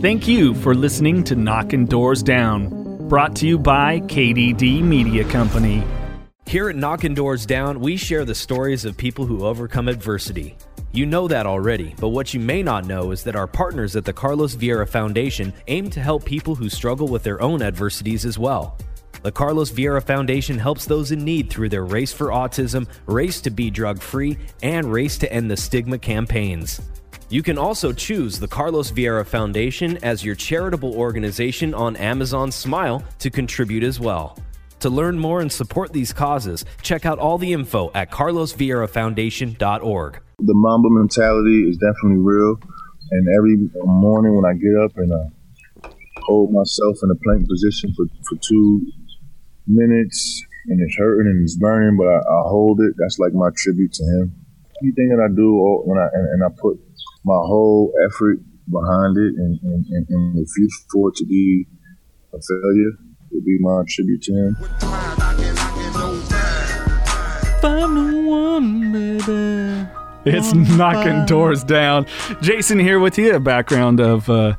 Thank you for listening to Knocking Doors Down, brought to you by KDD Media Company. Here at Knocking Doors Down, we share the stories of people who overcome adversity. You know that already, but what you may not know is that our partners at the Carlos Vieira Foundation aim to help people who struggle with their own adversities as well. The Carlos Vieira Foundation helps those in need through their Race for Autism, Race to Be Drug Free, and Race to End the Stigma campaigns. You can also choose the Carlos Vieira Foundation as your charitable organization on Amazon Smile to contribute as well. To learn more and support these causes, check out all the info at carlosvieirafoundation.org. The Mamba mentality is definitely real, and every morning when I get up and I hold myself in a plank position for, for two minutes, and it's hurting and it's burning, but I, I hold it. That's like my tribute to him. Anything that I do, when I and, and I put my whole effort behind it and, and, and, and refuse for it to be a failure would be my tribute to him. Find the one, baby. It's knocking doors down. Jason here with you. Background of uh,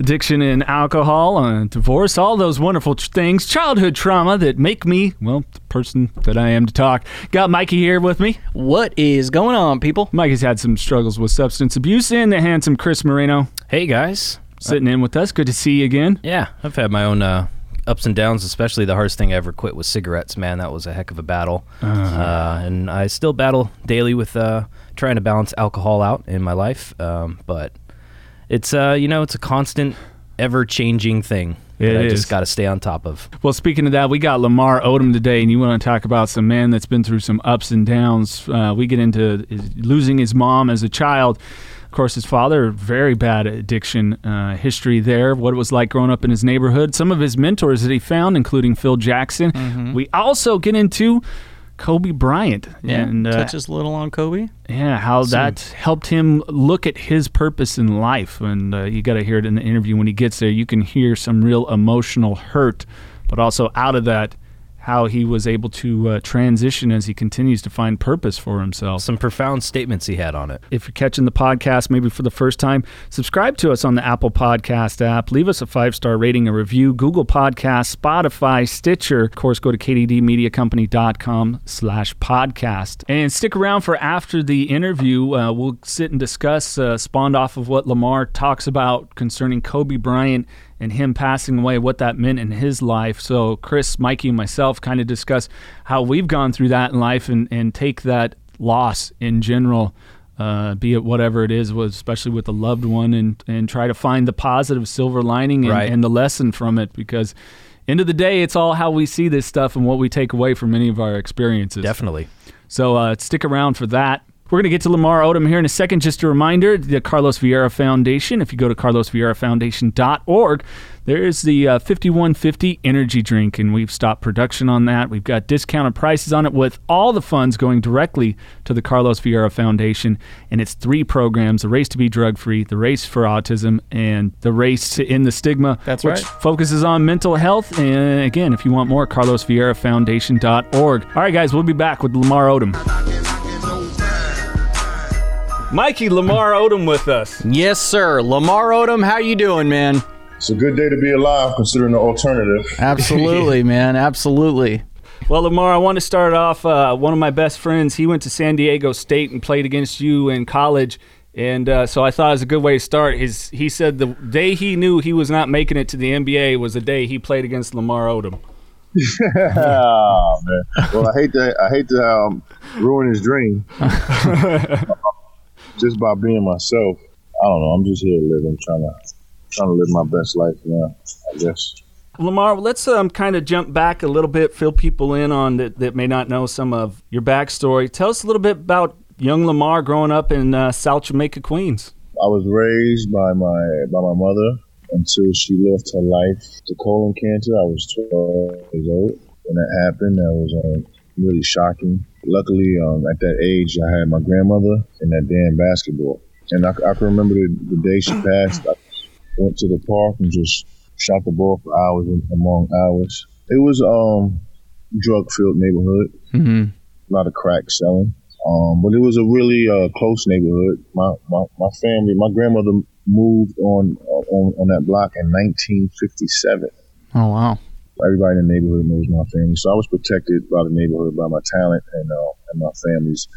addiction and alcohol, uh, divorce, all those wonderful ch- things, childhood trauma that make me, well, the person that I am to talk. Got Mikey here with me. What is going on, people? Mikey's had some struggles with substance abuse, and the handsome Chris Moreno Hey guys. sitting in with us. Good to see you again. Yeah, I've had my own uh, ups and downs, especially the hardest thing I ever quit was cigarettes, man. That was a heck of a battle. Uh, and I still battle daily with uh, trying to balance alcohol out in my life. Um, but it's, uh, you know, it's a constant, ever changing thing It that I is. just got to stay on top of. Well, speaking of that, we got Lamar Odom today, and you want to talk about some man that's been through some ups and downs. Uh, we get into losing his mom as a child. Of course, his father, very bad addiction uh, history there. What it was like growing up in his neighborhood. Some of his mentors that he found, including Phil Jackson. Mm-hmm. We also get into Kobe Bryant and uh, touches a little on Kobe. yeah, how that helped him look at his purpose in life. And uh, you got to hear it in the interview when he gets there. You can hear some real emotional hurt, but also out of that, how he was able to uh, transition as he continues to find purpose for himself. Some profound statements he had on it. If you're catching the podcast maybe for the first time, subscribe to us on the Apple Podcast app. Leave us a five star rating, a review, Google Podcast, Spotify, Stitcher. Of course, go to kddmediacompany.com slash podcast. And stick around for after the interview. Uh, we'll sit and discuss, uh, spawned off of what Lamar talks about concerning Kobe Bryant and him passing away, what that meant in his life. So, Chris, Mikey, and myself kind of discuss how we've gone through that in life and, and take that loss in general, uh, be it whatever it is, was especially with a loved one, and, and try to find the positive silver lining and, Right. and the lesson from it because. End of the day, it's all how we see this stuff and what we take away from any of our experiences. Definitely. So uh, stick around for that. We're going to get to Lamar Odom here in a second. Just a reminder the Carlos Vieira Foundation. If you go to carlosvieirafoundation.org, there is the uh, 5150 energy drink, and we've stopped production on that. We've got discounted prices on it with all the funds going directly to the Carlos Vieira Foundation. And it's three programs the Race to Be Drug Free, the Race for Autism, and the Race to End the Stigma, That's which right. focuses on mental health. And again, if you want more, carlosvieirafoundation.org. All right, guys, we'll be back with Lamar Odom. Mikey Lamar Odom with us. Yes, sir. Lamar Odom, how you doing, man? It's a good day to be alive considering the alternative. Absolutely, man. Absolutely. Well, Lamar, I want to start off. Uh, one of my best friends, he went to San Diego State and played against you in college. And uh, so I thought it was a good way to start. His, he said the day he knew he was not making it to the NBA was the day he played against Lamar Odom. oh, man. Well, I hate to I hate to um, ruin his dream just by being myself. I don't know. I'm just here living, trying to trying to live my best life now. I guess. Lamar, let's um, kind of jump back a little bit, fill people in on that, that may not know some of your backstory. Tell us a little bit about young Lamar growing up in uh, South Jamaica, Queens. I was raised by my by my mother until she lost her life to colon cancer. I was 12 years old when that happened. That was um, really shocking. Luckily, um, at that age, I had my grandmother and that damn basketball. And I, I can remember the, the day she passed. I went to the park and just shot the ball for hours and among hours. It was um drug filled neighborhood. Mm-hmm. A lot of crack selling. Um, but it was a really uh, close neighborhood. My, my my family, my grandmother moved on on, on that block in 1957. Oh wow. Everybody in the neighborhood knows my family, so I was protected by the neighborhood, by my talent, and uh, and my family's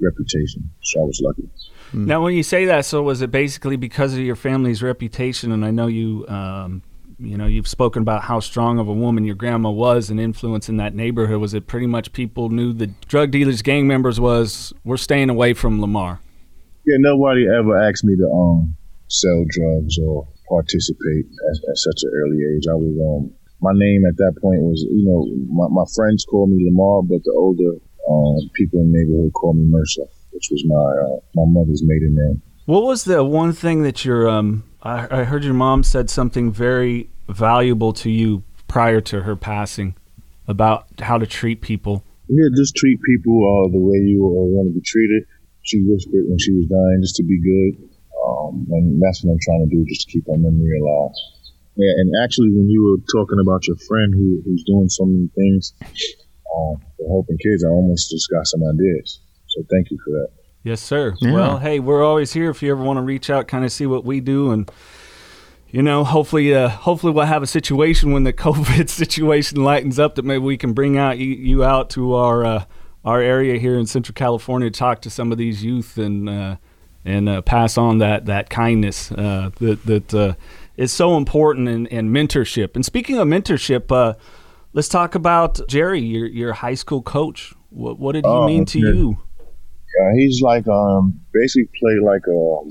reputation. So I was lucky. Now, when you say that, so was it basically because of your family's reputation? And I know you, um, you know, you've spoken about how strong of a woman your grandma was and influence in that neighborhood. Was it pretty much people knew the drug dealers, gang members was we're staying away from Lamar? Yeah, nobody ever asked me to um sell drugs or participate at, at such an early age. I was um my name at that point was you know my, my friends called me Lamar, but the older um, people in the neighborhood called me Mercer, which was my uh, my mother's maiden name. What was the one thing that your um? I, I heard your mom said something very valuable to you prior to her passing about how to treat people. Yeah, just treat people uh, the way you uh, want to be treated. She whispered when she was dying, just to be good, um, and that's what I'm trying to do, just to keep her memory alive. Yeah, and actually, when you were talking about your friend who, who's doing so many things um, for helping kids, I almost just got some ideas. So thank you for that. Yes, sir. Yeah. Well, hey, we're always here if you ever want to reach out, kind of see what we do, and you know, hopefully, uh, hopefully we'll have a situation when the COVID situation lightens up that maybe we can bring out you, you out to our uh, our area here in Central California to talk to some of these youth and uh, and uh, pass on that that kindness uh, that that uh, is so important in, in mentorship. And speaking of mentorship, uh, let's talk about Jerry, your your high school coach. What what did he Oh, mean to okay. you? Uh, he's like um basically played like a, a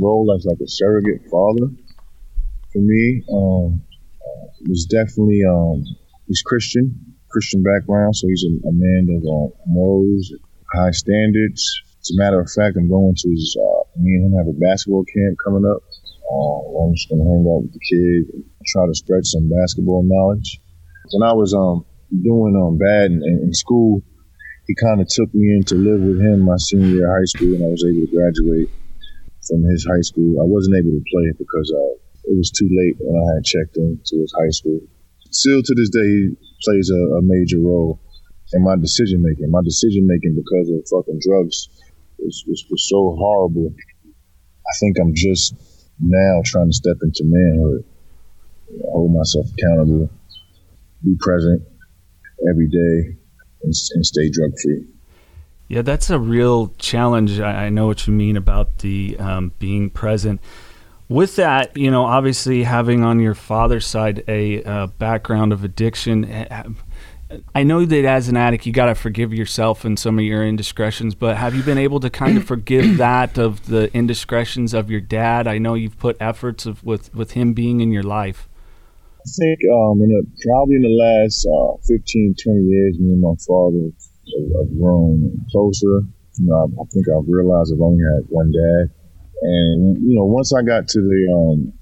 role as like a surrogate father for me. Um, uh, was definitely um he's Christian, Christian background, so he's a, a man of uh, morals, high standards. As a matter of fact, I'm going to his. Uh, me and him have a basketball camp coming up. Uh, I'm just gonna hang out with the kids, try to spread some basketball knowledge. When I was um doing um bad in, in school, he kind of took me in to live with him my senior year of high school, and I was able to graduate from his high school. I wasn't able to play because uh, it was too late when I had checked into his high school. Still to this day, he plays a, a major role in my decision making. My decision making because of fucking drugs was, was, was so horrible. I think I'm just now trying to step into manhood, hold myself accountable, be present every day, and, and stay drug free. Yeah, that's a real challenge. I, know what you mean about the um, being present. With that, you know, obviously having on your father's side a uh, background of addiction, eh, I know that as an addict, you got to forgive yourself and some of your indiscretions. But have you been able to kind of forgive that of the indiscretions of your dad? I know you've put efforts of with with him being in your life. I think um, in the, probably in the last uh, 15, 20 years, me and my father have, have grown closer. You know, I, I think I've realized I've only had one dad, and you know, once I got to the um,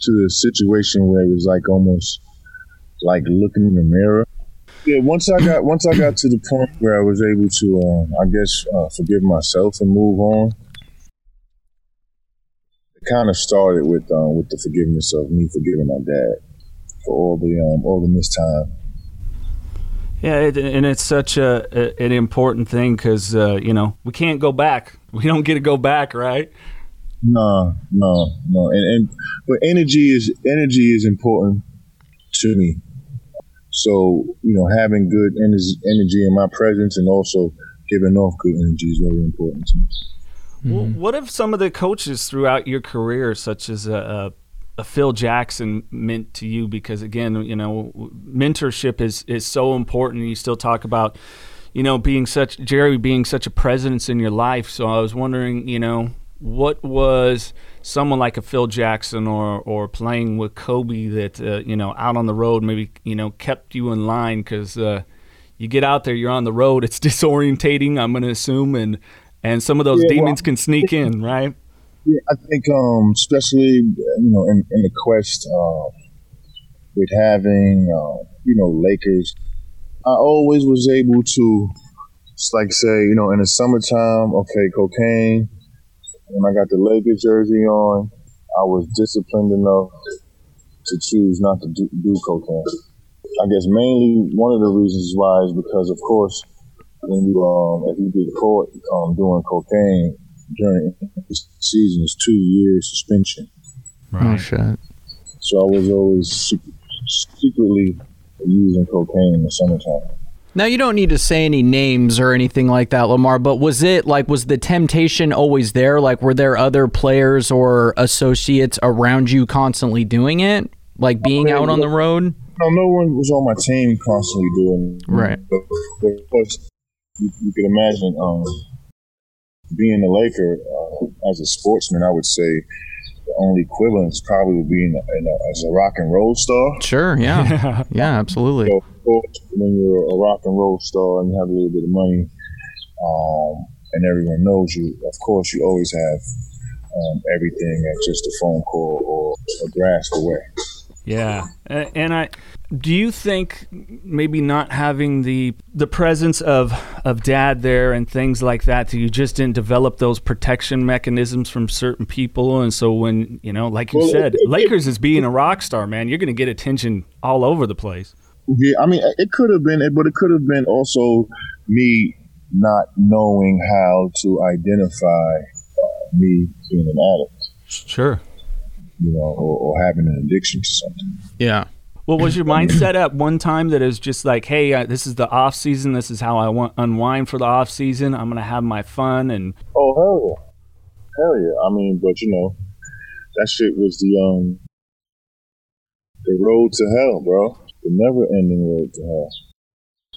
to the situation where it was like almost like looking in the mirror. Yeah, once I got once I got to the point where I was able to, uh, I guess, uh, forgive myself and move on. It kind of started with uh, with the forgiveness of me forgiving my dad for all the um, all the missed time. Yeah, it, and it's such a, a an important thing because uh, you know we can't go back. We don't get to go back, right? No, no, no. And, and but energy is energy is important to me. So you know, having good energy, energy in my presence, and also giving off good energy is very important to me. Well, mm-hmm. what have some of the coaches throughout your career, such as a, a, a Phil Jackson, meant to you? Because again, you know, mentorship is is so important. You still talk about, you know, being such Jerry being such a presence in your life. So I was wondering, you know, what was someone like a Phil Jackson or or playing with Kobe that uh, you know out on the road maybe you know kept you in line because uh, you get out there, you're on the road, it's disorientating. I'm going to assume and and some of those Yeah, well, demons can sneak in, right? Yeah, I think, um, especially you know, in, in the quest uh, with having uh, you know Lakers, I always was able to, it's like say, you know, in the summertime, okay, cocaine. When I got the Lakers jersey on, I was disciplined enough to choose not to do, do cocaine. I guess mainly one of the reasons why is because, of course, when you um, if you get caught um, doing cocaine, during the season is two years suspension. Right. Oh shit. So I was always secretly using cocaine in the summertime. Now you don't need to say any names or anything like that, Lamar. But was it like was the temptation always there? Like were there other players or associates around you constantly doing it? Like being out on the road? No, no one was on my team constantly doing it. Right. But, you, you could imagine um, being a Laker uh, as a sportsman. I would say the only equivalence probably would be in a, in a, as a rock and roll star. Sure. Yeah. yeah. Absolutely. So, of course, when you're a rock and roll star and you have a little bit of money, um, and everyone knows you, of course, you always have um, everything at just a phone call or a grasp away. Yeah, and I do you think maybe not having the the presence of of dad there and things like that, that you just didn't develop those protection mechanisms from certain people, and so when you know, like you Well, said, it- it- Lakers is being a rock star, man. You're going to get attention all over the place. Yeah, I mean, it could have been, but it could have been also me not knowing how to identify uh, me being an addict, Sure. you know, or, or having an addiction to something. Yeah. Well, was your mindset at one time that is just like, hey, uh, this is the off season. This is how I want unwind for the off season. I'm going to have my fun and Oh hell yeah, hell yeah! I mean, but you know, that shit was the um, the road to hell, bro. The never-ending road to hell.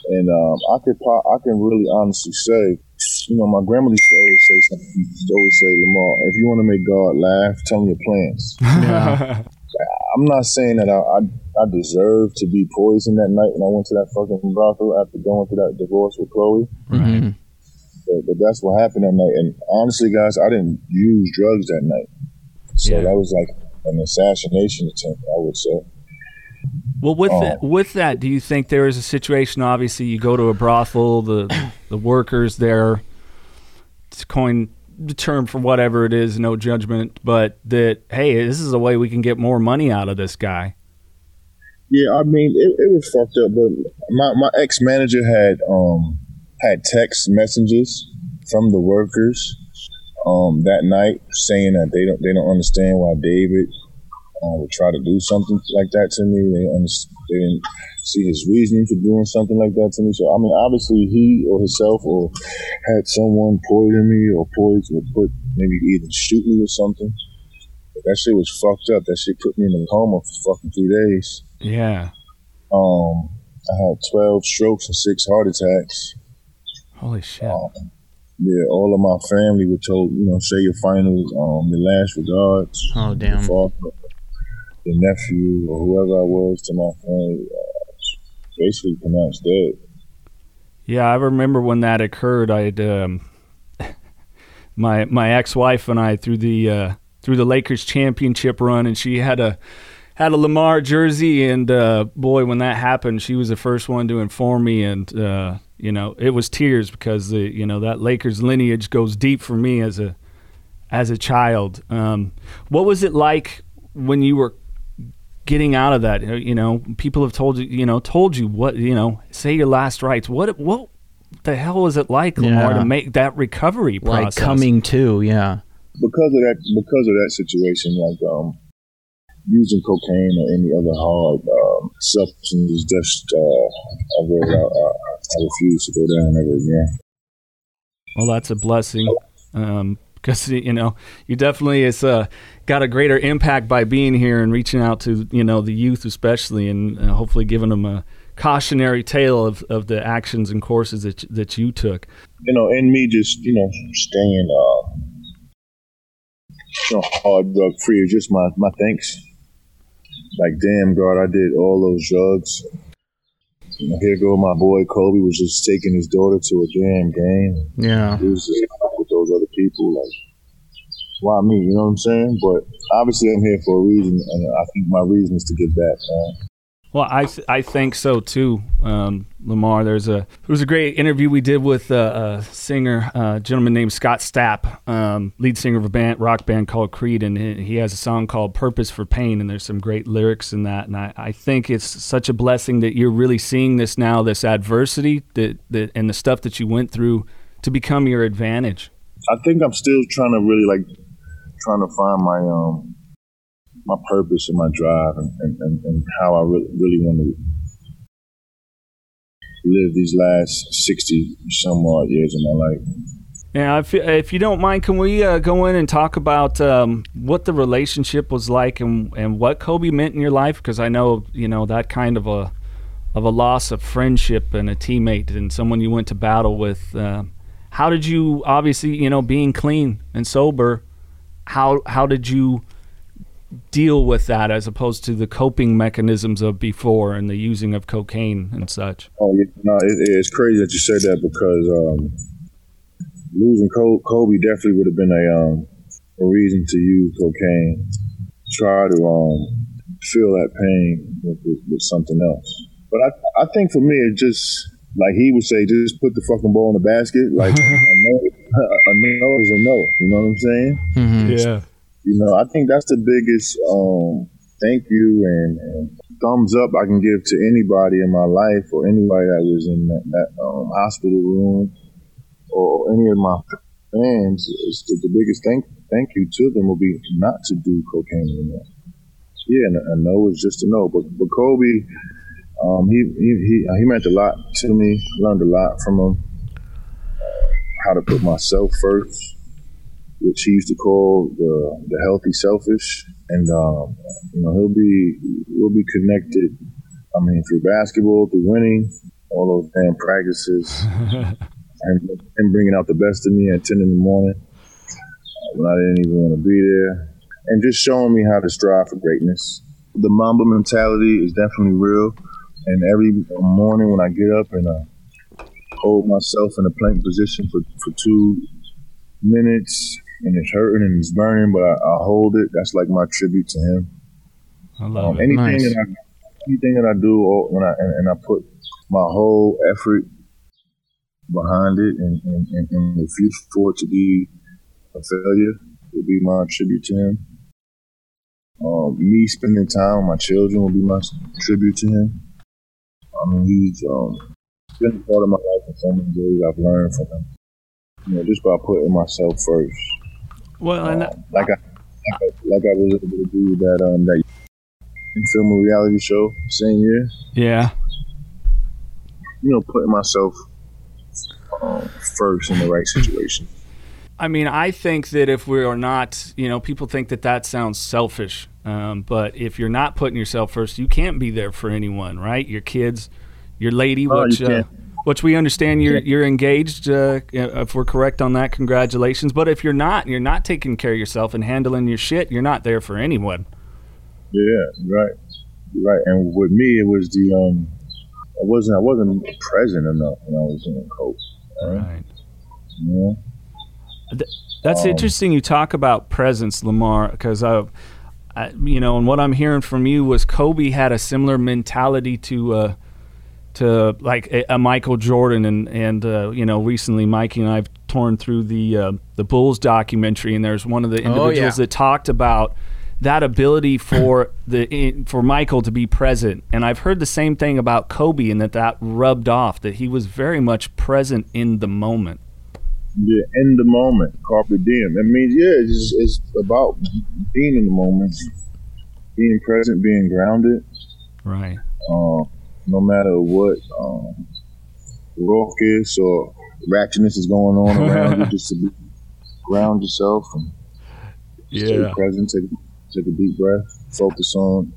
And um, I could, po- I can really honestly say, you know, my grandmother used to always say something. She used to always say, Lamar, if you want to make God laugh, tell him your plans. I'm not saying that I, I I deserved to be poisoned that night when I went to that fucking brothel after going through that divorce with Khloé. Mhm. But, but that's what happened that night. And honestly, guys, I didn't use drugs that night. So Yeah. that was like an assassination attempt, I would say. Well, with Oh. that, with that, do you think there is a situation? Obviously, you go to a brothel, the the workers there, to coin the term for whatever it is, no judgment, but that hey, this is a way we can get more money out of this guy. Yeah, I mean, it, it was fucked up. But my, my ex manager had um had text messages from the workers um that night saying that they don't they don't understand why David um, would try to do something like that to me. They they didn't see his reasoning for doing something like that to me. So I mean, obviously he or himself or had someone poison me or poison or put maybe either shoot me or something. But that shit was fucked up. That shit put me in a coma for fucking three days. Yeah, Um, I had 12 strokes and six heart attacks. holy shit. Um, yeah, all of my family were told, you know, say your final, um, your last regards. Oh damn. father, the nephew, or whoever I was to my family, uh, basically pronounced dead. Yeah, I remember when that occurred. I had um, my my ex wife and I through the uh, through the Lakers championship run, and she had a had a Lamar jersey, and uh, boy, when that happened, she was the first one to inform me, and uh, you know, it was tears because the you know that Lakers lineage goes deep for me as a as a child. Um, what was it like when you were getting out of that? You know, people have told you, you know, told you what, you know, say your last rites. What, what the hell was it like, Lamar, Yeah. to make that recovery process? Like coming to, yeah. Because of that, because of that situation, like um, using cocaine or any other hard um, substance is just uh, a road I, I, I refuse to go down ever again. Well, that's a blessing. Um, because you know you definitely it's uh, got a greater impact by being here and reaching out to you know the youth especially and uh, hopefully giving them a cautionary tale of, of the actions and courses that that you took. you know, and me just, you know, staying, uh, you know, hard drug free is just my, my thanks. Like, damn, God, I did all those drugs. Here go my boy Kobe was just taking his daughter to a damn game. Yeah. He was just with those other people. Like, why me? You know what I'm saying? But obviously, I'm here for a reason, and I think my reason is to give back, man. Well, I th- I think so too, um, Lamar. There's a there was a great interview we did with a, a singer, a gentleman named Scott Stapp, um, lead singer of a band rock band called Creed, and he he has a song called "Purpose for Pain," and there's some great lyrics in that. And I, I think it's such a blessing that you're really seeing this now, this adversity that that and the stuff that you went through to become your advantage. I think I'm still trying to really like trying to find my um my purpose and my drive and, and, and, how I really really want to live these last sixty some odd years of my life. Yeah, if, if you don't mind, can we uh, go in and talk about um, what the relationship was like and, and what Kobe meant in your life? Because I know you know that kind of a of a loss of friendship and a teammate and someone you went to battle with. Uh, how did you obviously you know being clean and sober? How how did you deal with that as opposed to the coping mechanisms of before and the using of cocaine and such? Oh, yeah, no, it, it's crazy that you said that because. Um, losing Kobe definitely would have been a um, a reason to use cocaine. Try to um, feel that pain with, with, with something else. But I, I think for me, it just like he would say, just put the fucking ball in the basket. Like a no, a no is a no. You know what I'm saying? Mm-hmm. Yeah. You know, I think that's the biggest um, thank you and, and, thumbs up I can give to anybody in my life or anybody that was in that, that um, hospital room or any of my fans, the, the biggest thank thank you to them will be not to do cocaine anymore. Yeah, and a no is just a no. But but Kobe, um, he, he he he meant a lot to me. Learned a lot from him. Uh, how to put myself first, which he used to call the the healthy selfish. And um, you know he'll be we'll be connected. I mean through basketball, through winning, all those damn practices. and, and bringing out the best of me at 10 in the morning when I didn't even want to be there, and just showing me how to strive for greatness. The Mamba mentality is definitely real, and every morning when I get up and I hold myself in a plank position for, for two minutes, and it's hurting and it's burning, but I, I hold it. That's like my tribute to him. I love um, it. Anything nice. that I, anything that I do, when I and, and I put my whole effort behind it and, and, and, and refuse for it to be a failure would be my tribute to him. Um, me spending time with my children will be my tribute to him. I mean, he's um, been a part of my life in so many ways. I've learned from him. You know, just by putting myself first. Well, and um, like I, like I, like I was able to do that um that film a reality show same year. Yeah. You know, putting myself um, first in the right situation. I mean, I think that if we are not, you know, people think that that sounds selfish. Um, but if you're not putting yourself first, you can't be there for anyone, right? Your kids, your lady, oh, which, uh, which we understand you're you're engaged. Uh, if we're correct on that, congratulations. But if you're not, you're not taking care of yourself and handling your shit. You're not there for anyone. Yeah, right, right. And with me, it was the um, I wasn't I wasn't present enough when I was in coach. Right. Yeah. That's um, interesting. You talk about presence, Lamar, because I, I, you know, and what I'm hearing from you was Kobe had a similar mentality to, uh, to like a, a, Michael Jordan, and and uh, you know, recently Mikey and I've torn through the uh, the Bulls documentary, and there's one of the individuals oh, yeah. that talked about that ability for the for Michael to be present. And I've heard the same thing about Kobe, and that that rubbed off. That he was very much present in the moment. Yeah, in the moment, carpe diem. It means yeah, it's, it's about being in the moment, being present, being grounded. Right. Uh, no matter what um, raucous or ratchetness is going on around you, just to be, ground yourself and yeah. stay present. Take take a deep breath, focus on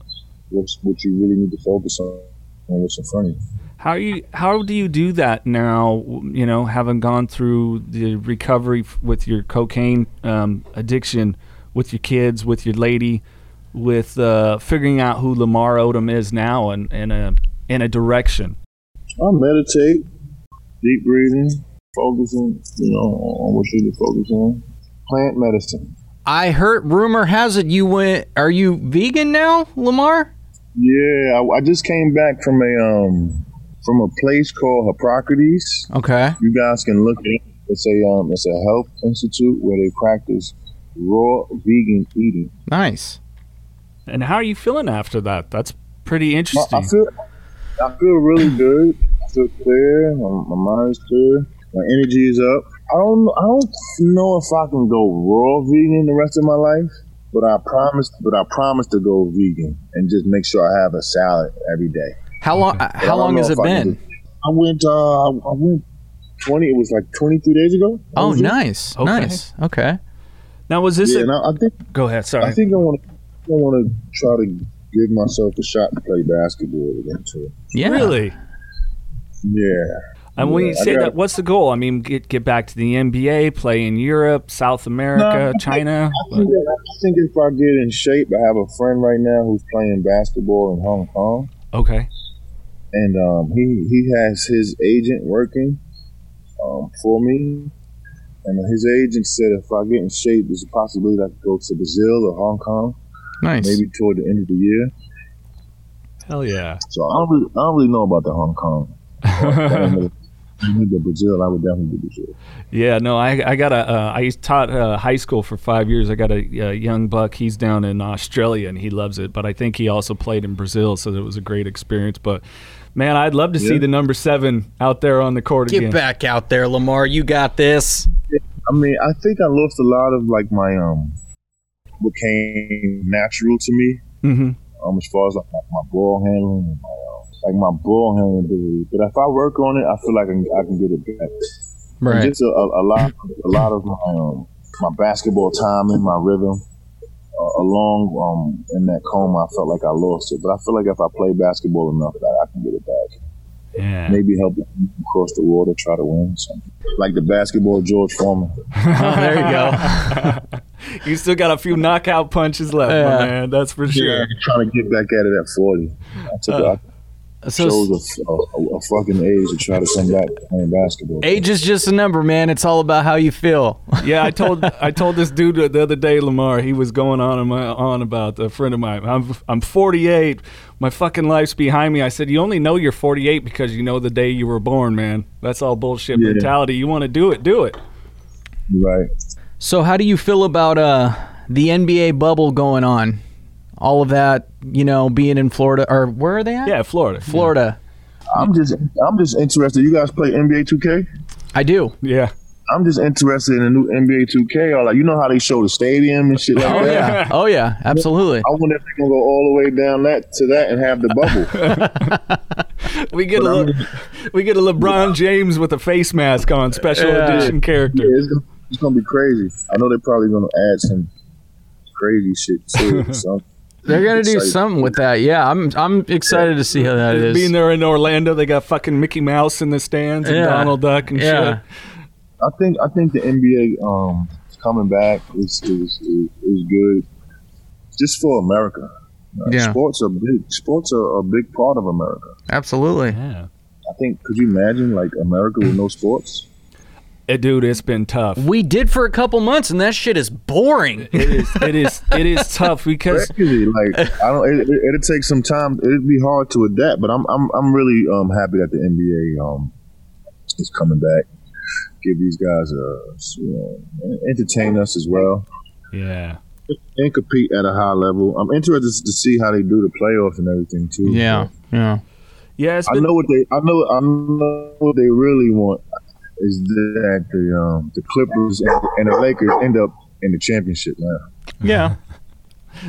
what's what you really need to focus on and what's in front of you. How you how do you do that now? You know, having gone through the recovery with your cocaine um, addiction, with your kids, with your lady, with uh, figuring out who Lamar Odom is now and in a in a direction. I meditate, deep breathing, focusing, you know, on what you need to focus on. Plant medicine. I heard rumor has it you went. Are you vegan now, Lamar? Yeah, I, I just came back from a um from a place called Hippocrates. Okay, you guys can look it. It's a um it's a health institute where they practice raw vegan eating. Nice. And how are you feeling after that? That's pretty interesting. I, I feel I feel really good. I feel clear. My, my mind is clear. My energy is up. I don't I don't know if I can go raw vegan the rest of my life, but I promise but I promise to go vegan and just make sure I have a salad every day. How long? But How long has it I been? do- I went uh I went twenty it was like twenty three days ago. Oh, nice, Okay. nice. Okay. Now, was this Yeah, a, and I, I think Go ahead. Sorry. I think I want to I want to try to give myself a shot to play basketball again too. Yeah. Really? Yeah. And when you Yeah, I say got- that, what's the goal? I mean, get get back to the NBA, play in Europe, South America, No, China. I think, I think if I get in shape, I have a friend right now who's playing basketball in Hong Kong, Okay. and um, he he has his agent working um, for me, and his agent said if I get in shape, there's a possibility I could go to Brazil or Hong Kong, Nice. maybe toward the end of the year. Hell yeah. So I don't really, I don't really know about the Hong Kong. I need the Brazil. I would definitely do Brazil. Yeah, no, I I got a uh, I taught uh, high school for five years. I got a, uh young buck. He's down in Australia and he loves it. But I think he also played in Brazil, so it was a great experience. But man, I'd love to see the number seven out there on the court Get again. back out there, Lamar. You got this. I mean, I think I lost a lot of like my um, what came natural to me. hmm um, as far as like my, my ball handling and my um, like my ball handling ability. But if I work on it, I feel like I can, I can get it back. And Right. Just a, a, a lot, a lot of my um, my basketball timing, my rhythm, uh, along um, in that coma, I felt like I lost it. But I feel like if I play basketball enough, that I can get it back. Yeah. Maybe help it cross the water, try to win something. Like the basketball George Foreman. Oh, there you go. you still got a few knockout punches left, Yeah. my man. That's for sure. trying to get back at it at 40. I took Uh, I So chose a, a, a fucking age to try to come back playing basketball. age is just a number, man. It's all about how you feel. Yeah, I told I told this dude the other day, Lamar. He was going on and my, on about a friend of mine. I'm I'm 48. My fucking life's behind me. I said, you only know you're 48 because you know the day you were born, man. That's all bullshit Yeah. mentality. You want to do it, do it. Right. So, how do you feel about uh, the NBA bubble going on? All of that, you know, being in Florida, or where are they at? Yeah, Florida. Florida. I'm just I'm just interested. You guys play NBA 2K? I do. Yeah. I'm just interested in the new NBA 2K. Or like you know how they show the stadium and shit like Oh that. yeah. Oh yeah. Absolutely. I wonder if they're gonna go all the way down that to that and have the bubble. We get a But I'm Le- we get a LeBron James with a face mask on, special Yeah. edition character. yeah, it's gonna, be crazy. I know they're probably gonna add some crazy shit to it. So They're gonna do Excited. something with that. Yeah, I'm. I'm excited to see how that is. Being there in Orlando, they got fucking Mickey Mouse in the stands and Yeah. Donald Duck and Yeah. shit. I think I think the NBA um coming back is is, is, is good just for America. Uh, Yeah. Sports are big. Sports are a big part of America. Absolutely. Yeah. I think. Could you imagine like America with no sports? Eh, dude, it's been tough. We did for a couple months, and that shit is boring. It is. It is. It is tough because Crazy. Like I don't. It, it, it'd take some time. It'd be hard to adapt. But I'm I'm I'm really um happy that the NBA um is coming back. Give these guys a you know entertain us as well yeah. and compete at a high level. I'm interested to see how they do the playoffs and everything too. Yeah. Yeah. Yeah, it's I know what they. I know. I know what they really want is that the um, the Clippers and, the Lakers end up in the championship now. Yeah.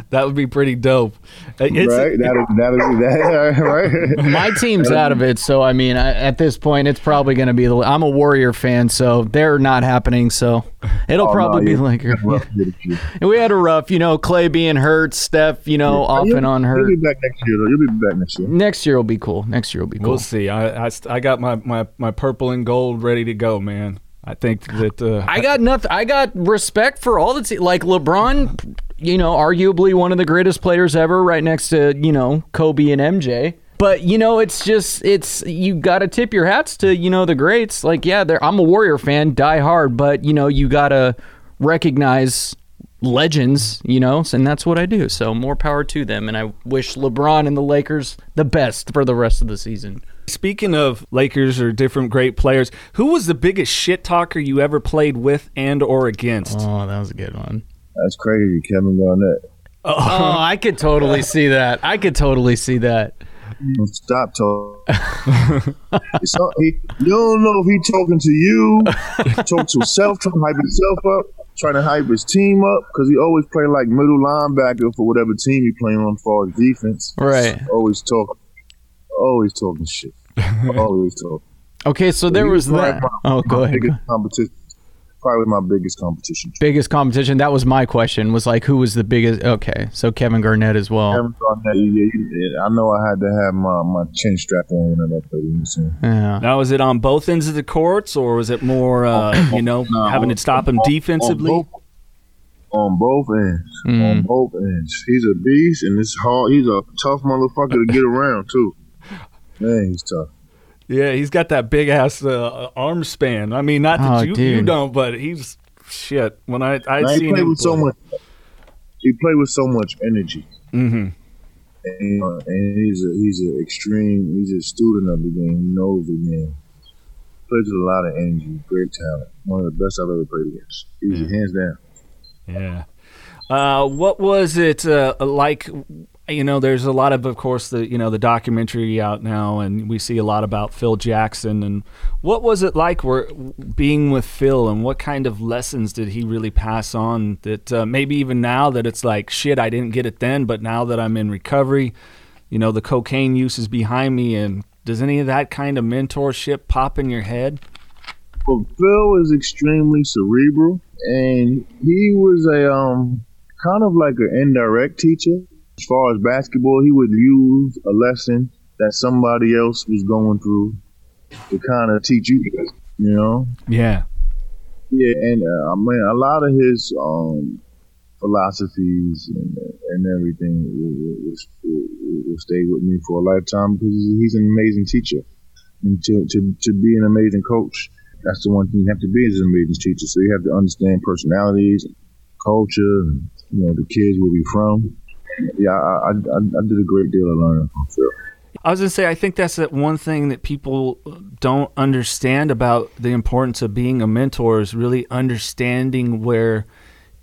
That would be pretty dope. Uh, It's, right? That is that is that right? My team's out of it, so I mean, I, at this point, it's probably going to be the. I'm a Warrior fan, so they're not happening. So it'll Oh, probably no, be you- like. rough. And we had a rough, you know, Clay being hurt, Steph, you know, off and on hurt. You'll be back next year. though. You'll be back next year. Next year will be cool. Next year will be cool. We'll see. I, I, I got my, my, my purple and gold ready to go, man. I think that uh, I got nothing. I got respect for all the te- like LeBron. You know, arguably one of the greatest players ever, right next to you know Kobe and MJ. But you know, it's just it's you got to tip your hats to you know the greats. Like yeah, they're, I'm a Warrior fan, die hard, but you know you got to recognize legends. You know, and that's what I do. So more power to them, and I wish LeBron and the Lakers the best for the rest of the season. speaking of Lakers or different great players, who was the biggest shit talker you ever played with and or against? Oh, that was a good one. That's crazy, Kevin Garnett. Oh, oh I could totally see that. I could totally see that. Stop talking. so, he, you don't know if he talking to you, talk to himself, trying to hype himself up, trying to hype his team up, because he always play like middle linebacker for whatever team he playing on for his defense. Right. Always talking, always talking shit. always talking. Okay, so there was that. Oh, my- Oh, go ahead. Biggest competition. Probably my biggest competition. Biggest competition. That was my question. Was like, who was the biggest? Okay, so Kevin Garnett as well. Kevin Garnett, yeah, yeah, I know I had to have my, my chin strap on whenever I played. You know what Yeah. Now, was it on both ends of the courts, or was it more, uh, you know, No, having to stop him on- on defensively? both- On both ends. Mm. On both ends. He's a beast, and it's hard. He's a tough motherfucker to get around too. Man, he's tough. Yeah, he's got that big ass uh, arm span. I mean, not that Oh, you, you don't, but he's shit. When I I he seen played him with so play. much. He played with so much energy, hmm and, uh, and he's a he's an extreme. He's a student of the game. He knows the game. Plays with a lot of energy, great talent. One of the best I've ever played against. Easy, hands down. Yeah. Uh, what was it uh, like? You know, there's a lot of, of course, the you know the documentary out now, and we see a lot about Phil Jackson. And what was it like, where being with Phil, and what kind of lessons did he really pass on? That uh, maybe even now that it's like shit, I didn't get it then, but now that I'm in recovery, you know, the cocaine use is behind me, and does any of that kind of mentorship pop in your head? Well, Phil is extremely cerebral, and he was a um kind of like an indirect teacher. As far as basketball, he would use a lesson that somebody else was going through to kind of teach you. You know, Yeah. yeah, and uh, I mean a lot of his um philosophies and, and everything will, will, will, will stay with me for a lifetime because he's an amazing teacher, and to to to be an amazing coach that's the one thing you have to be as an amazing teacher. So you have to understand personalities, culture, and, you know, the kids where we from. Yeah, I, I, I, did a great deal of learning from Phil. I was gonna say, I think that's that one thing that people don't understand about the importance of being a mentor is really understanding where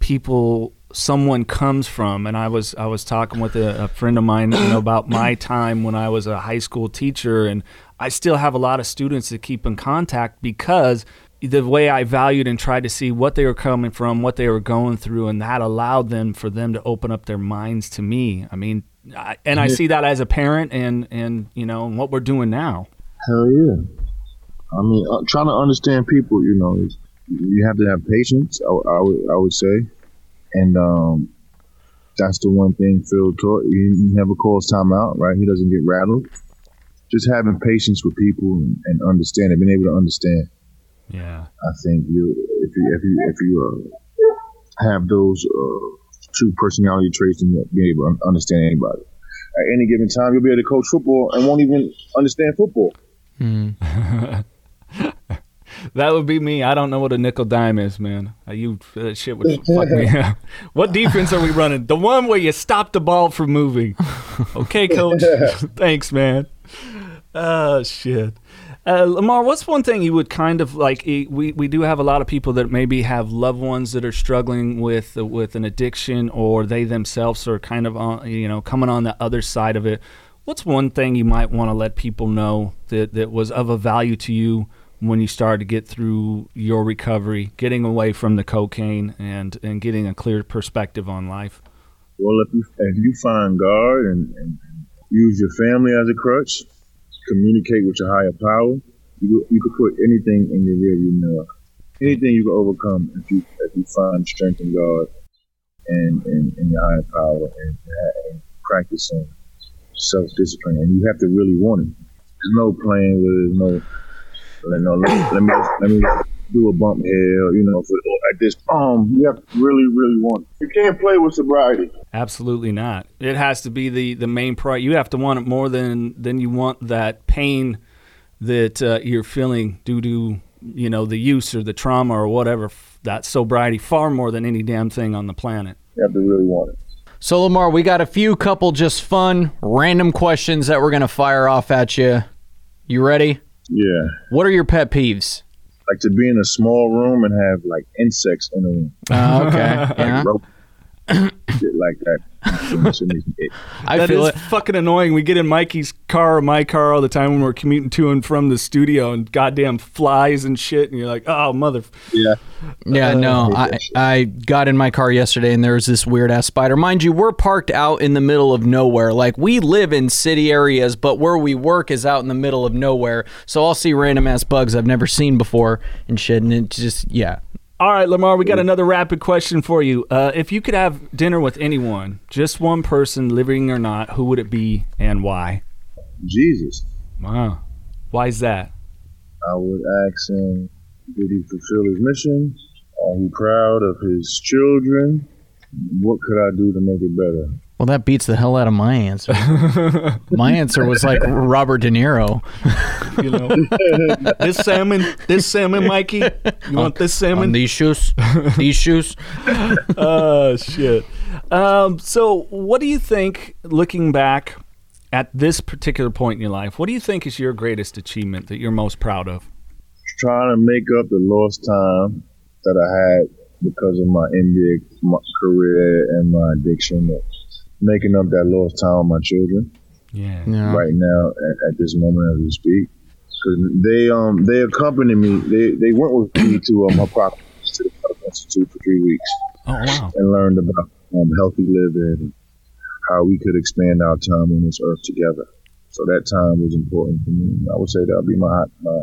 people, someone comes from. And I was I was talking with a, a friend of mine, you know, about my time when I was a high school teacher, and I still have a lot of students that keep in contact because the way I valued and tried to see what they were coming from, what they were going through, and that allowed them for them to open up their minds to me. I mean, I, and I see that as a parent, and and you know what we're doing now. Hell yeah. I mean, uh, trying to understand people, you know, is, you have to have patience. I, I would, I would say, and um, that's the one thing Phil taught. He, he never calls timeout, right? He doesn't get rattled. Just having patience with people and, and understanding, being able to understand. Yeah. I think you, if you, if you, if you uh, have those uh, two personality traits, then you'll be able to understand anybody. At any given time, you'll be able to coach football and won't even understand football. That would be me. I don't know what a nickel dime is, man. Uh, You that shit would fuck me up. What defense are we running? The one where you stop the ball from moving. Okay, coach. Thanks, man. Oh shit. Uh, Lamar, what's one thing you would kind of like? We we do have a lot of people that maybe have loved ones that are struggling with with an addiction, or they themselves are kind of on you know coming on the other side of it. What's one thing you might want to let people know that that was of a value to you when you started to get through your recovery, getting away from the cocaine, and and getting a clear perspective on life? Well, if you if you find God and, and use your family as a crutch, communicate with your higher power, you you could put anything in your rearview mirror. Anything you can overcome if you if you find strength in God and and, your higher power and, and practicing self discipline. And you have to really want it. There's no playing with. There's no. Let, no, let, let me let me do a bump here, you know, for, at this um, you have to really, really want it. You can't play with sobriety. Absolutely not. It has to be the the main priority. You have to want it more than than you want that pain that uh, you're feeling due to you know the use or the trauma or whatever. That sobriety far more than any damn thing on the planet. You have to really want it. So Lamar, we got a few couple just fun, random questions that we're gonna fire off at you. You ready? Yeah. What are your pet peeves? Like to be in a small room and have like insects in the room. Uh, okay. yeah. Rope, shit like that. I That feel is it. fucking annoying. We get in Mikey's car or my car all the time when we're commuting to and from the studio, and goddamn flies and shit, and you're like, oh mother. yeah, Yeah, no, I. I got in my car yesterday and there was this weird ass spider. Mind you, we're parked out in the middle of nowhere. Like we live in city areas, but where we work is out in the middle of nowhere. So I'll see random ass bugs I've never seen before and shit. And it just, yeah. All right, Lamar, we got another rapid question for you. Uh, if you could have dinner with anyone, just one person, living or not, who would it be and why? Jesus. Wow. Why is that? I would ask him, did he fulfill his mission? Are he proud of his children? What could I do to make it better? Well, that beats the hell out of my answer. my answer was like Robert De Niro. You know, this salmon, this salmon, Mikey. You want this On salmon? these shoes, these shoes. Oh shit. Um, so, what do you think, looking back at this particular point in your life, what do you think is your greatest achievement that you're most proud of? Trying to make up the lost time that I had because of my NBA career and my addiction. Making up that lost time with my children. Yeah. Yeah. right now at, at this moment as we speak. Because they um they accompanied me. They they went with me to um, Hippocrates to the Medical Institute for three weeks Oh wow. and learned about um, healthy living and how we could expand our time on this earth together. So that time was important for me. I would say that would be my my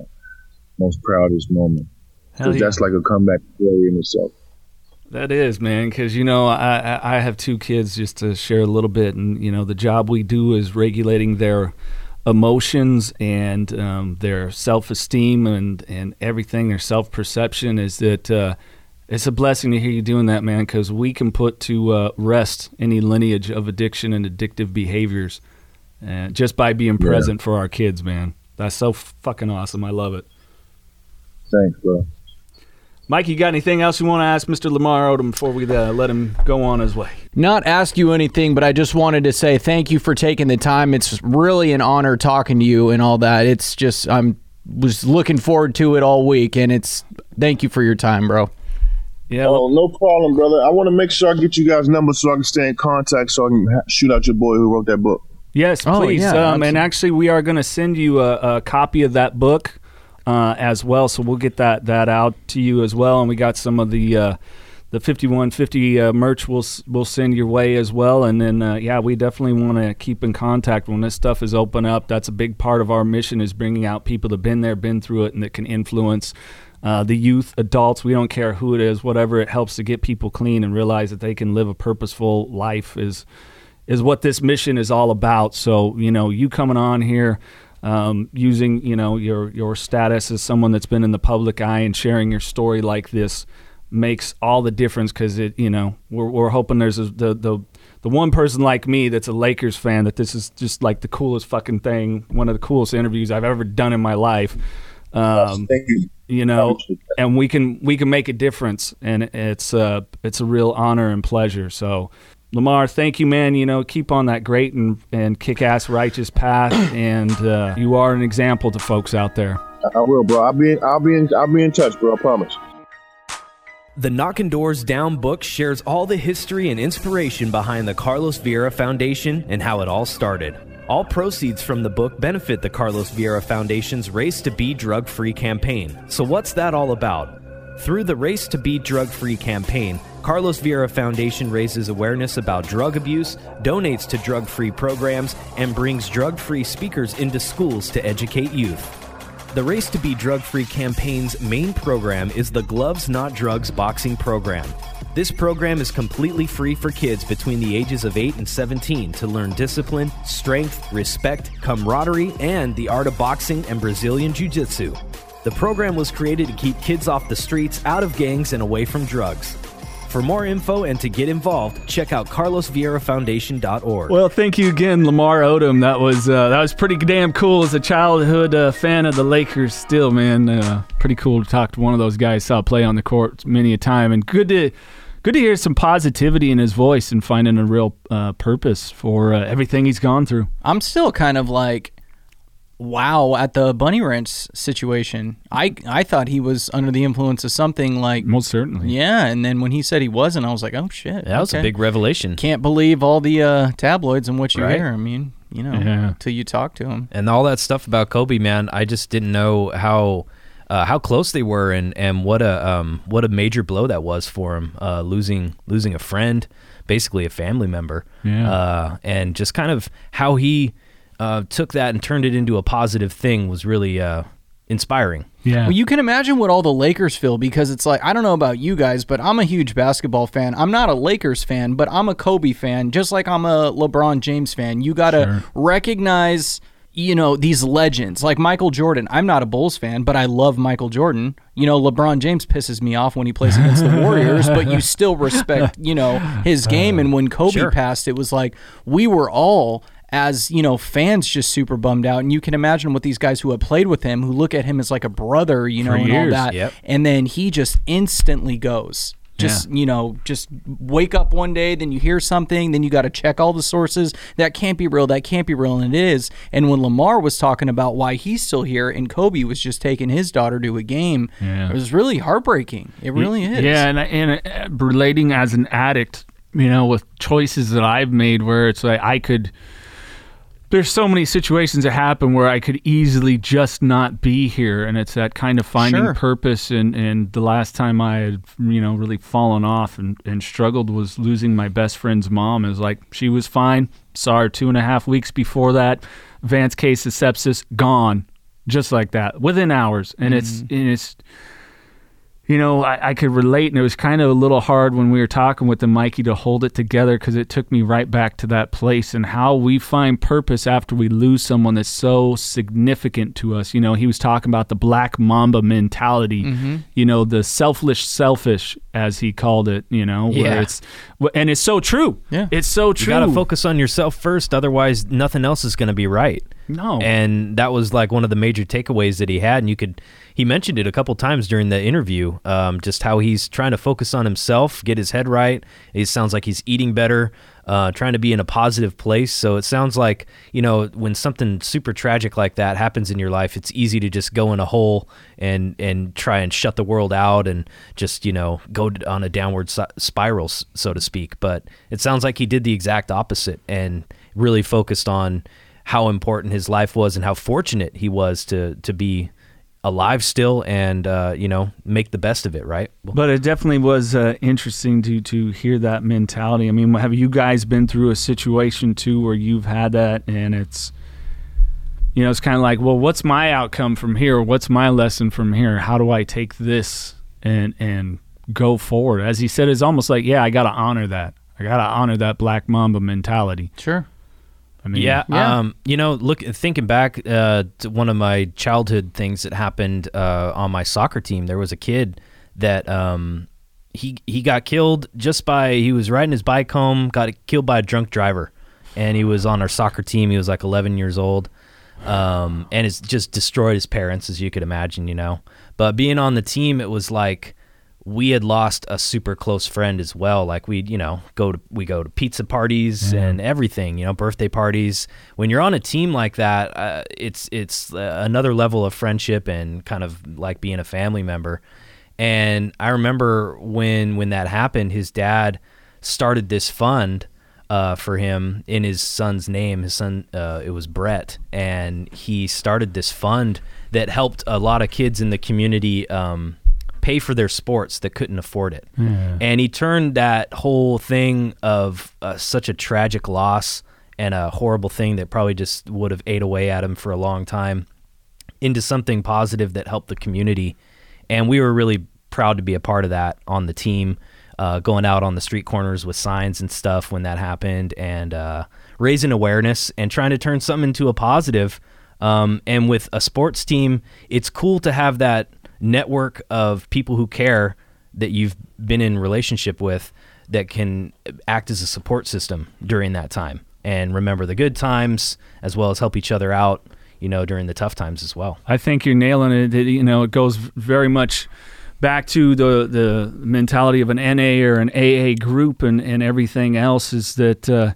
most proudest moment. Because yeah. that's like a comeback story in itself. That is, man, because you know I I have two kids just to share a little bit, and you know the job we do is regulating their emotions and um, their self esteem and and everything, their self perception. Is that uh, it's a blessing to hear you doing that, man, because we can put to uh, rest any lineage of addiction and addictive behaviors, uh, just by being Yeah. present for our kids, man. That's so fucking awesome. I love it. Thanks, bro. Mike, you got anything else you want to ask Mr. Lamar Odom before we uh, let him go on his way? Not ask you anything, but I just wanted to say thank you for taking the time. It's really an honor talking to you and all that. It's just I'm was looking forward to it all week, and it's thank you for your time, bro. Yeah, Oh, no problem, brother. I want to make sure I get you guys' numbers so I can stay in contact so I can shoot out your boy who wrote that book. Yes, Oh, please. yeah, um, and actually, we are going to send you a, a copy of that book uh, as well. So we'll get that that out to you as well. And we got some of the uh, the fifty one fifty uh, merch. We'll we'll send your way as well. And then uh, yeah, we definitely want to keep in contact when this stuff is open up. That's a big part of our mission is bringing out people that've been there, been through it, and that can influence. Uh, the youth, adults, we don't care who it is, whatever it helps to get people clean and realize that they can live a purposeful life is is what this mission is all about. So, you know, you coming on here, um, using, you know, your your status as someone that's been in the public eye and sharing your story like this makes all the difference because it, you know, we're, we're hoping there's a, the the the one person like me that's a Lakers fan that this is just like the coolest fucking thing, one of the coolest interviews I've ever done in my life. Um, Thank you. you know, and we can we can make a difference, and it's uh it's a real honor and pleasure. So, Lamar, thank you, man. You know, keep on that great and and kick ass righteous path, and uh, you are an example to folks out there. I will, bro. I'll be, I'll be, in, I'll be in touch, bro. I promise. The Knockin' Doors Down book shares all the history and inspiration behind the Carlos Vieira Foundation and how it all started. All proceeds from the book benefit the Carlos Vieira Foundation's Race to Be Drug Free campaign. So, what's that all about? Through the Race to Be Drug Free campaign, Carlos Vieira Foundation raises awareness about drug abuse, donates to drug free programs, and brings drug free speakers into schools to educate youth. The Race to Be Drug Free campaign's main program is the Gloves Not Drugs boxing program. This program is completely free for kids between the ages of 8 and 17 to learn discipline, strength, respect, camaraderie, and the art of boxing and Brazilian Jiu Jitsu. The program was created to keep kids off the streets, out of gangs, and away from drugs. For more info and to get involved, check out carlosvieirafoundation.org. Well, thank you again, Lamar Odom. That was uh, that was pretty damn cool as a childhood uh, fan of the Lakers. Still, man, uh, pretty cool to talk to one of those guys. Saw play on the court many a time, and good to good to hear some positivity in his voice and finding a real uh, purpose for uh, everything he's gone through. I'm still kind of like wow at the bunny ranch situation. I I thought he was under the influence of something like Most certainly. yeah, and then when he said he wasn't, I was like, oh shit, That was a big revelation. Can't believe all the uh, tabloids and what you Right. hear. I mean, you know, Yeah. until you talk to him. and all that stuff about Kobe, man, I just didn't know how uh, how close they were, and, and what a um, what a major blow that was for him, uh, losing losing a friend, basically a family member, Yeah. uh, and just kind of how he uh, took that and turned it into a positive thing was really uh, inspiring. Yeah. Well, you can imagine what all the Lakers feel because it's like I don't know about you guys, but I'm a huge basketball fan. I'm not a Lakers fan, but I'm a Kobe fan, just like I'm a LeBron James fan. You got to recognize, you know, these legends like Michael Jordan. I'm not a Bulls fan, but I love Michael Jordan. You know, LeBron James pisses me off when he plays against the Warriors, but you still respect, you know, his game. And when Kobe Sure. passed, it was like we were all as you know fans just super bummed out and you can imagine what these guys who have played with him who look at him as like a brother you know For and all that Yep. and then he just instantly goes just you know just wake up one day then you hear something then you got to check all the sources that can't be real that can't be real and it is and when lamar was talking about why he's still here and kobe was just taking his daughter to a game Yeah. it was really heartbreaking it really is Yeah, and and uh, relating as an addict, you know, with choices that I've made, where it's like I could. There's so many situations that happen where I could easily just not be here, and it's that kind of finding Sure. purpose. And, and the last time I had, you know, really fallen off and, and struggled was losing my best friend's mom. It was like she was fine. Saw her two and a half weeks before that. Vance case of sepsis, gone, just like that, within hours. And it's mm-hmm. and it's you know, I, I could relate, and it was kind of a little hard when we were talking with the Mikey to hold it together because it took me right back to that place and how we find purpose after we lose someone that's so significant to us. You know, he was talking about the black mamba mentality, Mm-hmm. you know, the selfish, selfish, as he called it, you know, where Yeah. it's, and it's so true. Yeah. It's so true. You got to focus on yourself first, otherwise nothing else is going to be right. No. And that was like one of the major takeaways that he had. And you could, he mentioned it a couple times during the interview, um, just how he's trying to focus on himself, get his head right. It sounds like he's eating better, uh, trying to be in a positive place. So it sounds like, you know, when something super tragic like that happens in your life, it's easy to just go in a hole and, and try and shut the world out and just, you know, go on a downward spiral, so to speak. But it sounds like he did the exact opposite and really focused on how important his life was and how fortunate he was to to be alive still and uh, you know make the best of it right But it definitely was uh, interesting to to hear that mentality. I mean, have you guys been through a situation too where you've had that, and it's, you know, it's kind of like, well, what's my outcome from here? What's my lesson from here? How do I take this and and go forward? As he said, it's almost like, yeah, I got to honor that. I got to honor that Black Mamba mentality. sure I mean, yeah, Yeah. um you know look thinking back uh, to one of my childhood things that happened uh, on my soccer team there was a kid that um he he got killed just by he was riding his bike home got killed by a drunk driver and he was on our soccer team he was like 11 years old um, and it's just destroyed his parents as you could imagine you know but being on the team it was like we had lost a super close friend as well. Like we you know go to we go to pizza parties and everything you know birthday parties. When you're on a team like that uh, it's it's uh, another level of friendship and kind of like being a family member. And i remember when when that happened his dad started this fund uh, for him in his son's name. His son, uh, it was Brett, and he started this fund that helped a lot of kids in the community um, pay for their sports that couldn't afford it. And he turned that whole thing of uh, such a tragic loss and a horrible thing that probably just would have ate away at him for a long time into something positive that helped the community. And we were really proud to be a part of that on the team, uh, going out on the street corners with signs and stuff when that happened and uh, raising awareness and trying to turn something into a positive. Um, and with a sports team, it's cool to have that network of people who care that you've been in relationship with that can act as a support system during that time and remember the good times as well as help each other out you know during the tough times as well I think you're nailing it. It- You know, it goes very much back to the the mentality of an NA or an AA group and, and everything else is that uh,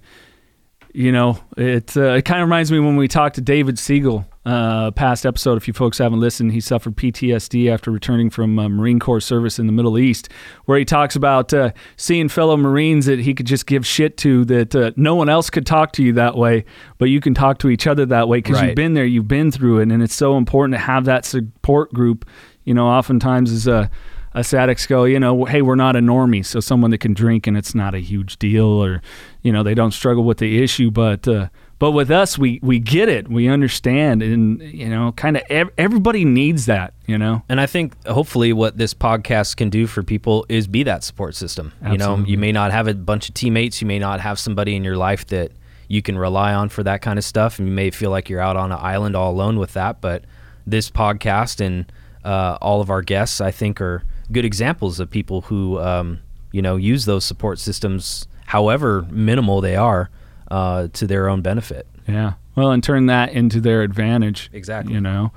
you know it uh, it kind of reminds me when we talked to David Siegel uh, past episode, if you folks haven't listened, he suffered PTSD after returning from uh, Marine Corps service in the Middle East, where he talks about uh, seeing fellow Marines that he could just give shit to, that uh, no one else could talk to you that way, but you can talk to each other that way because Right. you've been there, you've been through it, and it's so important to have that support group. You know, oftentimes as a us addicts go, you know, hey, we're not a normie, so someone that can drink and it's not a huge deal, or you know, they don't struggle with the issue, but uh, but with us, we we get it, we understand, and you know, kind of ev- everybody needs that, you know. And I think hopefully what this podcast can do for people is be that support system. You know, you may not have a bunch of teammates, you may not have somebody in your life that you can rely on for that kind of stuff, and you may feel like you're out on an island all alone with that. But this podcast and uh, all of our guests, I think, are good examples of people who um, you know use those support systems, however minimal they are, uh, to their own benefit. Yeah. Well, and turn that into their advantage. Exactly. You know,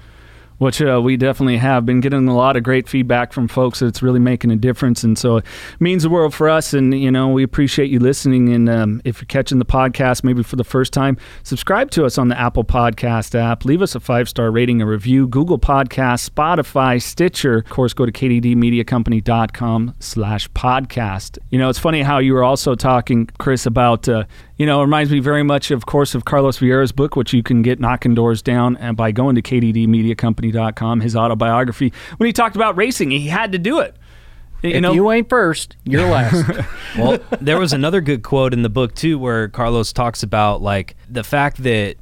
which uh, we definitely have been getting a lot of great feedback from folks that it's really making a difference. And so it means the world for us. And, you know, we appreciate you listening. And um, if you're catching the podcast maybe for the first time, subscribe to us on the Apple Podcast app. Leave us a five star rating, a review, Google Podcast, Spotify, Stitcher. Of course, go to kddmediacompany.com slash podcast. You know, it's funny how you were also talking, Chris, about, uh, you know, it reminds me very much, of course, of Carlos Vieira's book, which you can get knocking doors down and by going to kddmediacompany.com, his autobiography. When he talked about racing, he had to do it. You if know, you ain't first, you're last. well, there was another good quote in the book too, where Carlos talks about like the fact that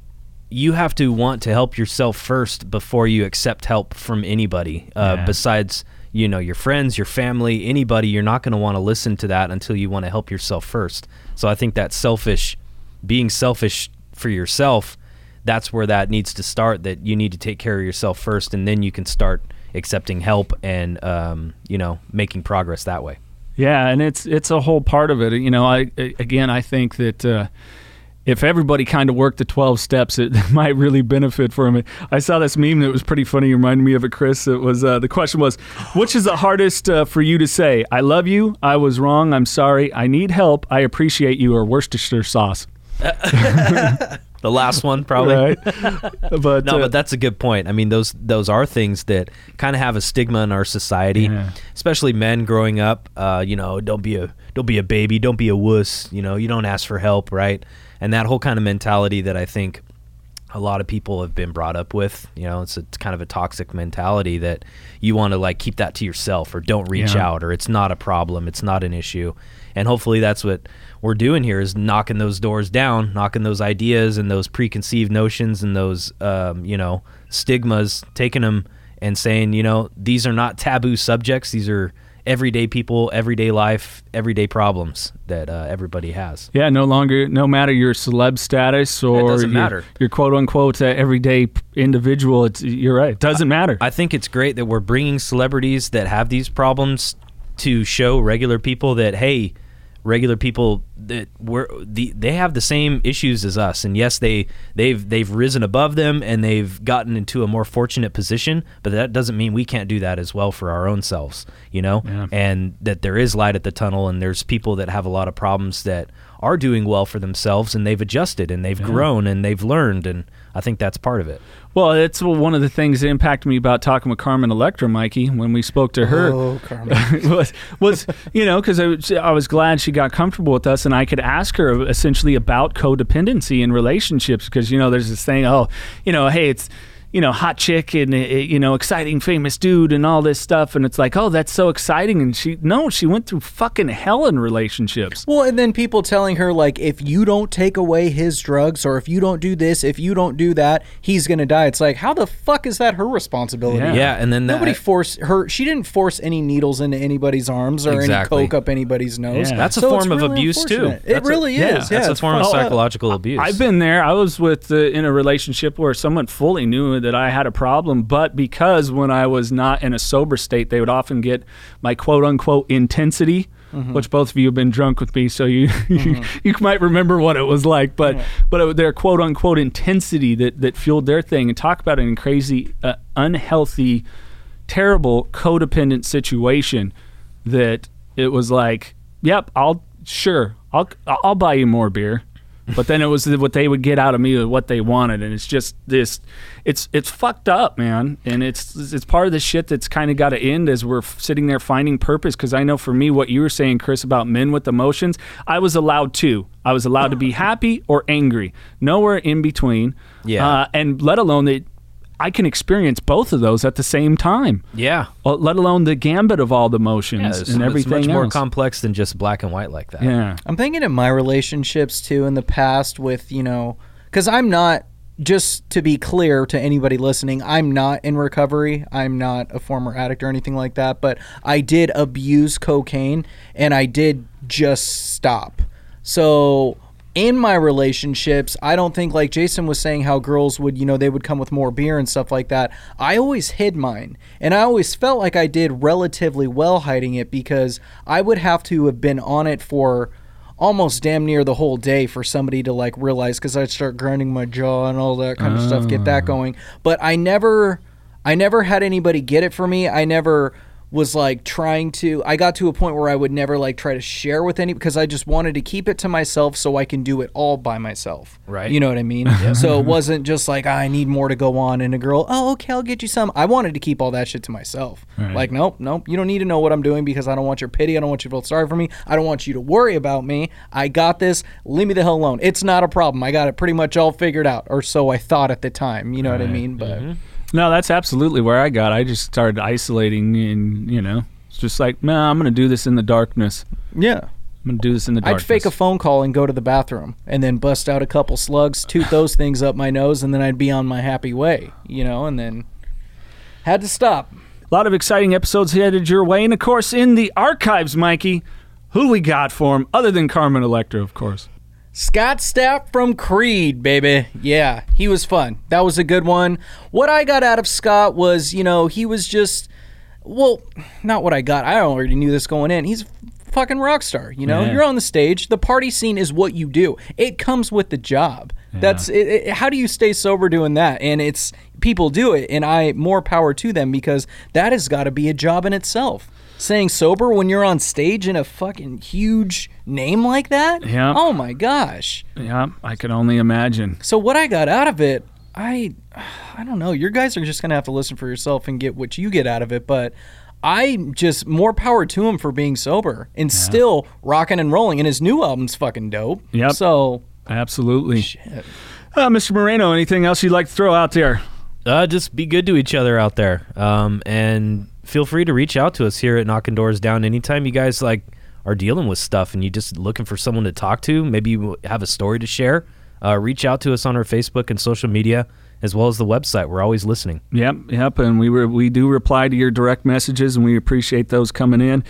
you have to want to help yourself first before you accept help from anybody. Uh, Yeah. Besides, you know, your friends, your family, anybody, you're not going to want to listen to that until you want to help yourself first. So I think that selfish, being selfish for yourself, that's where that needs to start. That you need to take care of yourself first, and then you can start accepting help and um, you know making progress that way. Yeah, and it's it's a whole part of it. You know, I again, I think that uh, if everybody kind of worked the twelve steps, it might really benefit from it. I saw this meme that was pretty funny. It reminded me of it, Chris. It was uh, the question was, which is the hardest uh, for you to say? I love you. I was wrong. I'm sorry. I need help. I appreciate you. Or Worcestershire sauce. The last one, probably. Right. but No, uh, but that's a good point. I mean, those those are things that kind of have a stigma in our society, Yeah. especially men growing up. Uh, you know, don't be a don't be a baby, don't be a wuss. You know, you don't ask for help, right? And that whole kind of mentality that I think a lot of people have been brought up with. You know, it's, a, it's kind of a toxic mentality that you want to like keep that to yourself or don't reach Yeah. out or it's not a problem, it's not an issue. And hopefully that's what we're doing here is knocking those doors down, knocking those ideas and those preconceived notions and those um, you know stigmas, taking them and saying, you know, these are not taboo subjects. These are everyday people, everyday life, everyday problems that uh, everybody has. Yeah, no longer, no matter your celeb status or doesn't your, matter. your quote unquote uh, everyday individual. It's, you're right. It doesn't matter. I think it's great that we're bringing celebrities that have these problems to show regular people that hey, regular people that we're the they have the same issues as us, and yes, they they've they've risen above them and they've gotten into a more fortunate position, but that doesn't mean we can't do that as well for our own selves, you know, Yeah. and that there is light at the tunnel, and there's people that have a lot of problems that are doing well for themselves and they've adjusted and they've grown and they've learned and I think that's part of it. Well, it's one of the things that impacted me about talking with Carmen Electra, Mikey, when we spoke to her. Oh, Carmen. was, was you know because I, was- I was glad she got comfortable with us and I could ask her essentially about codependency in relationships because you know there's this thing oh you know hey it's you know hot chick and uh, you know exciting famous dude and all this stuff and it's like oh that's so exciting and she no she went through fucking hell in relationships Well, and then people telling her like, if you don't take away his drugs, or if you don't do this, if you don't do that, he's gonna die. It's like, how the fuck is that her responsibility? Yeah. Yeah, and then that, Nobody forced her. She didn't force any needles into anybody's arms or Exactly. any coke up anybody's nose. Yeah. That's a So it's form of really abuse, too. unfortunate. It That's a- really yeah, is. that's a it's form of fucked up. psychological abuse. I've been there. I was with uh, in a relationship where someone fully knew that I had a problem, but because when I was not in a sober state, they would often get my quote unquote intensity, which both of you have been drunk with me, so you you, you might remember what it was like. But but it, their quote unquote intensity that that fueled their thing, and talk about it in crazy, uh, unhealthy, terrible codependent situation that it was like, yep, I'll sure I'll I'll buy you more beer. But then it was what they would get out of me or what they wanted, and it's just this. It's it's fucked up, man, and it's it's part of the shit that's kind of got to end as we're sitting there finding purpose. Because I know for me, what you were saying, Chris, about men with emotions, I was allowed to. I was allowed to be happy or angry, nowhere in between. Yeah. uh, and let alone that. I can experience both of those at the same time. Yeah. Well, let alone the gambit of all the emotions Yeah, and everything it's much more complex than just black and white like that. yeah. I'm thinking of my relationships too in the past with, you know, because I'm not, just to be clear to anybody listening, I'm not in recovery. I'm not a former addict or anything like that, but I did abuse cocaine and I did just stop. So. In my relationships, I don't think like Jason was saying how girls would, you know, they would come with more beer and stuff like that. I always hid mine. And I always felt like I did relatively well hiding it because I would have to have been on it for almost damn near the whole day for somebody to like realize because I'd start grinding my jaw and all that kind of stuff, get that ah. going. But I never, I never had anybody get it for me. I never was like trying to. I got to a point where I would never like try to share with any because I just wanted to keep it to myself so I can do it all by myself. Right. You know what I mean? So it wasn't just like ah, I need more to go on and a girl, oh okay, I'll get you some. I wanted to keep all that shit to myself. Like nope, nope, you don't need to know what I'm doing because I don't want your pity. I don't want you to feel sorry for me. I don't want you to worry about me. I got this. Leave me the hell alone. It's not a problem. I got it pretty much all figured out, or so I thought at the time. You know what I mean? But mm-hmm. No, that's absolutely where I got. I just started isolating, and you know, it's just like, man, I'm gonna do this in the darkness. yeah. I'm gonna do this in the darkness. I'd fake a phone call and go to the bathroom and then bust out a couple slugs, toot those things up my nose, and then I'd be on my happy way, you know, and then had to stop. A lot of exciting episodes headed your way, and of course, in the archives, Mikey, who we got for him, other than Carmen Electra, of course. Scott Stapp from Creed, baby. Yeah, he was fun. That was a good one. What I got out of Scott was, you know, he was just, well, not what I got. I already knew this going in. He's a fucking rock star. You know, Yeah. you're on the stage. The party scene is what you do. It comes with the job. That's it, it, how do you stay sober doing that? And it's people do it, and I more power to them because that has got to be a job in itself. Staying sober when you're on stage in a fucking huge name like that. Yeah. Oh my gosh. Yeah, I can only imagine. So what I got out of it, I I don't know. Your guys are just gonna have to listen for yourself and get what you get out of it. But I just more power to him for being sober and still rocking and rolling. And his new album's fucking dope. Yep. So Absolutely. Uh, Mr. Moreno, anything else you'd like to throw out there? Uh, just be good to each other out there. Um, and feel free to reach out to us here at Knocking Doors Down anytime you guys like are dealing with stuff and you just looking for someone to talk to. Maybe you have a story to share. Uh, reach out to us on our Facebook and social media as well as the website. We're always listening. Yep, yep, and we we do reply to your direct messages, and we appreciate those coming in.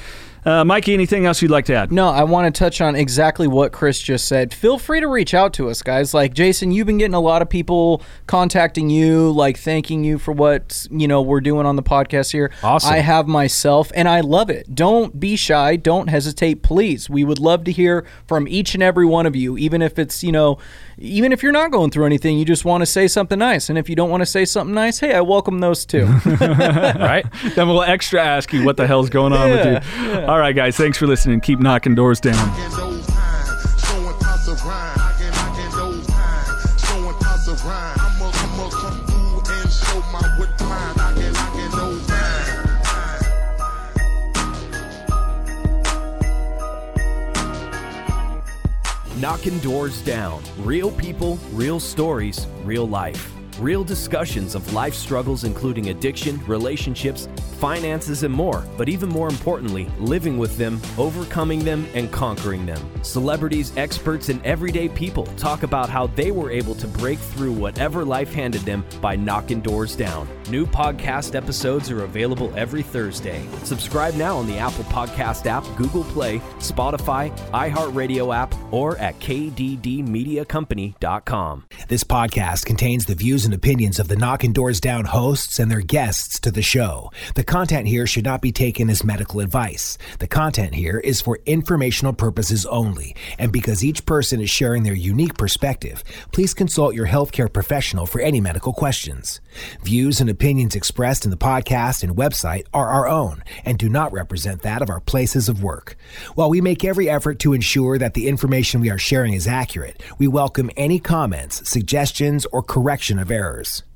Uh, Mikey, anything else you'd like to add? No, I want to touch on exactly what Chris just said. Feel free to reach out to us, guys. Like Jason, you've been getting a lot of people contacting you, like thanking you for what you know we're doing on the podcast here. Awesome. I have myself, and I love it. Don't be shy. Don't hesitate, please. We would love to hear from each and every one of you, even if it's you know, even if you're not going through anything, you just want to say something nice. And if you don't want to say something nice, hey, I welcome those too. right? Then we'll extra ask you what the hell's going on with you. All right, guys, thanks for listening. Keep knocking doors down. Knocking those times, showing thoughts of rhyme. Knocking, knocking those times, showing thoughts of rhyme. I'ma, I'ma come through and show my what time. Knocking, knocking those times. Knocking Doors Down. Real people, real stories, real life. Real discussions of life struggles, including addiction, relationships, finances, and more. But even more importantly, living with them, overcoming them, and conquering them. Celebrities, experts, and everyday people talk about how they were able to break through whatever life handed them by knocking doors down. New podcast episodes are available every Thursday. Subscribe now on the Apple Podcast app, Google Play, Spotify, iHeartRadio app, or at kddmediacompany.com. This podcast contains the views and and opinions of the Knocking Doors Down hosts and their guests to the show. The content here should not be taken as medical advice. The content here is for informational purposes only, and because each person is sharing their unique perspective, please consult your healthcare professional for any medical questions. Views and opinions expressed in the podcast and website are our own and do not represent that of our places of work. While we make every effort to ensure that the information we are sharing is accurate, we welcome any comments, suggestions, or correction of errors.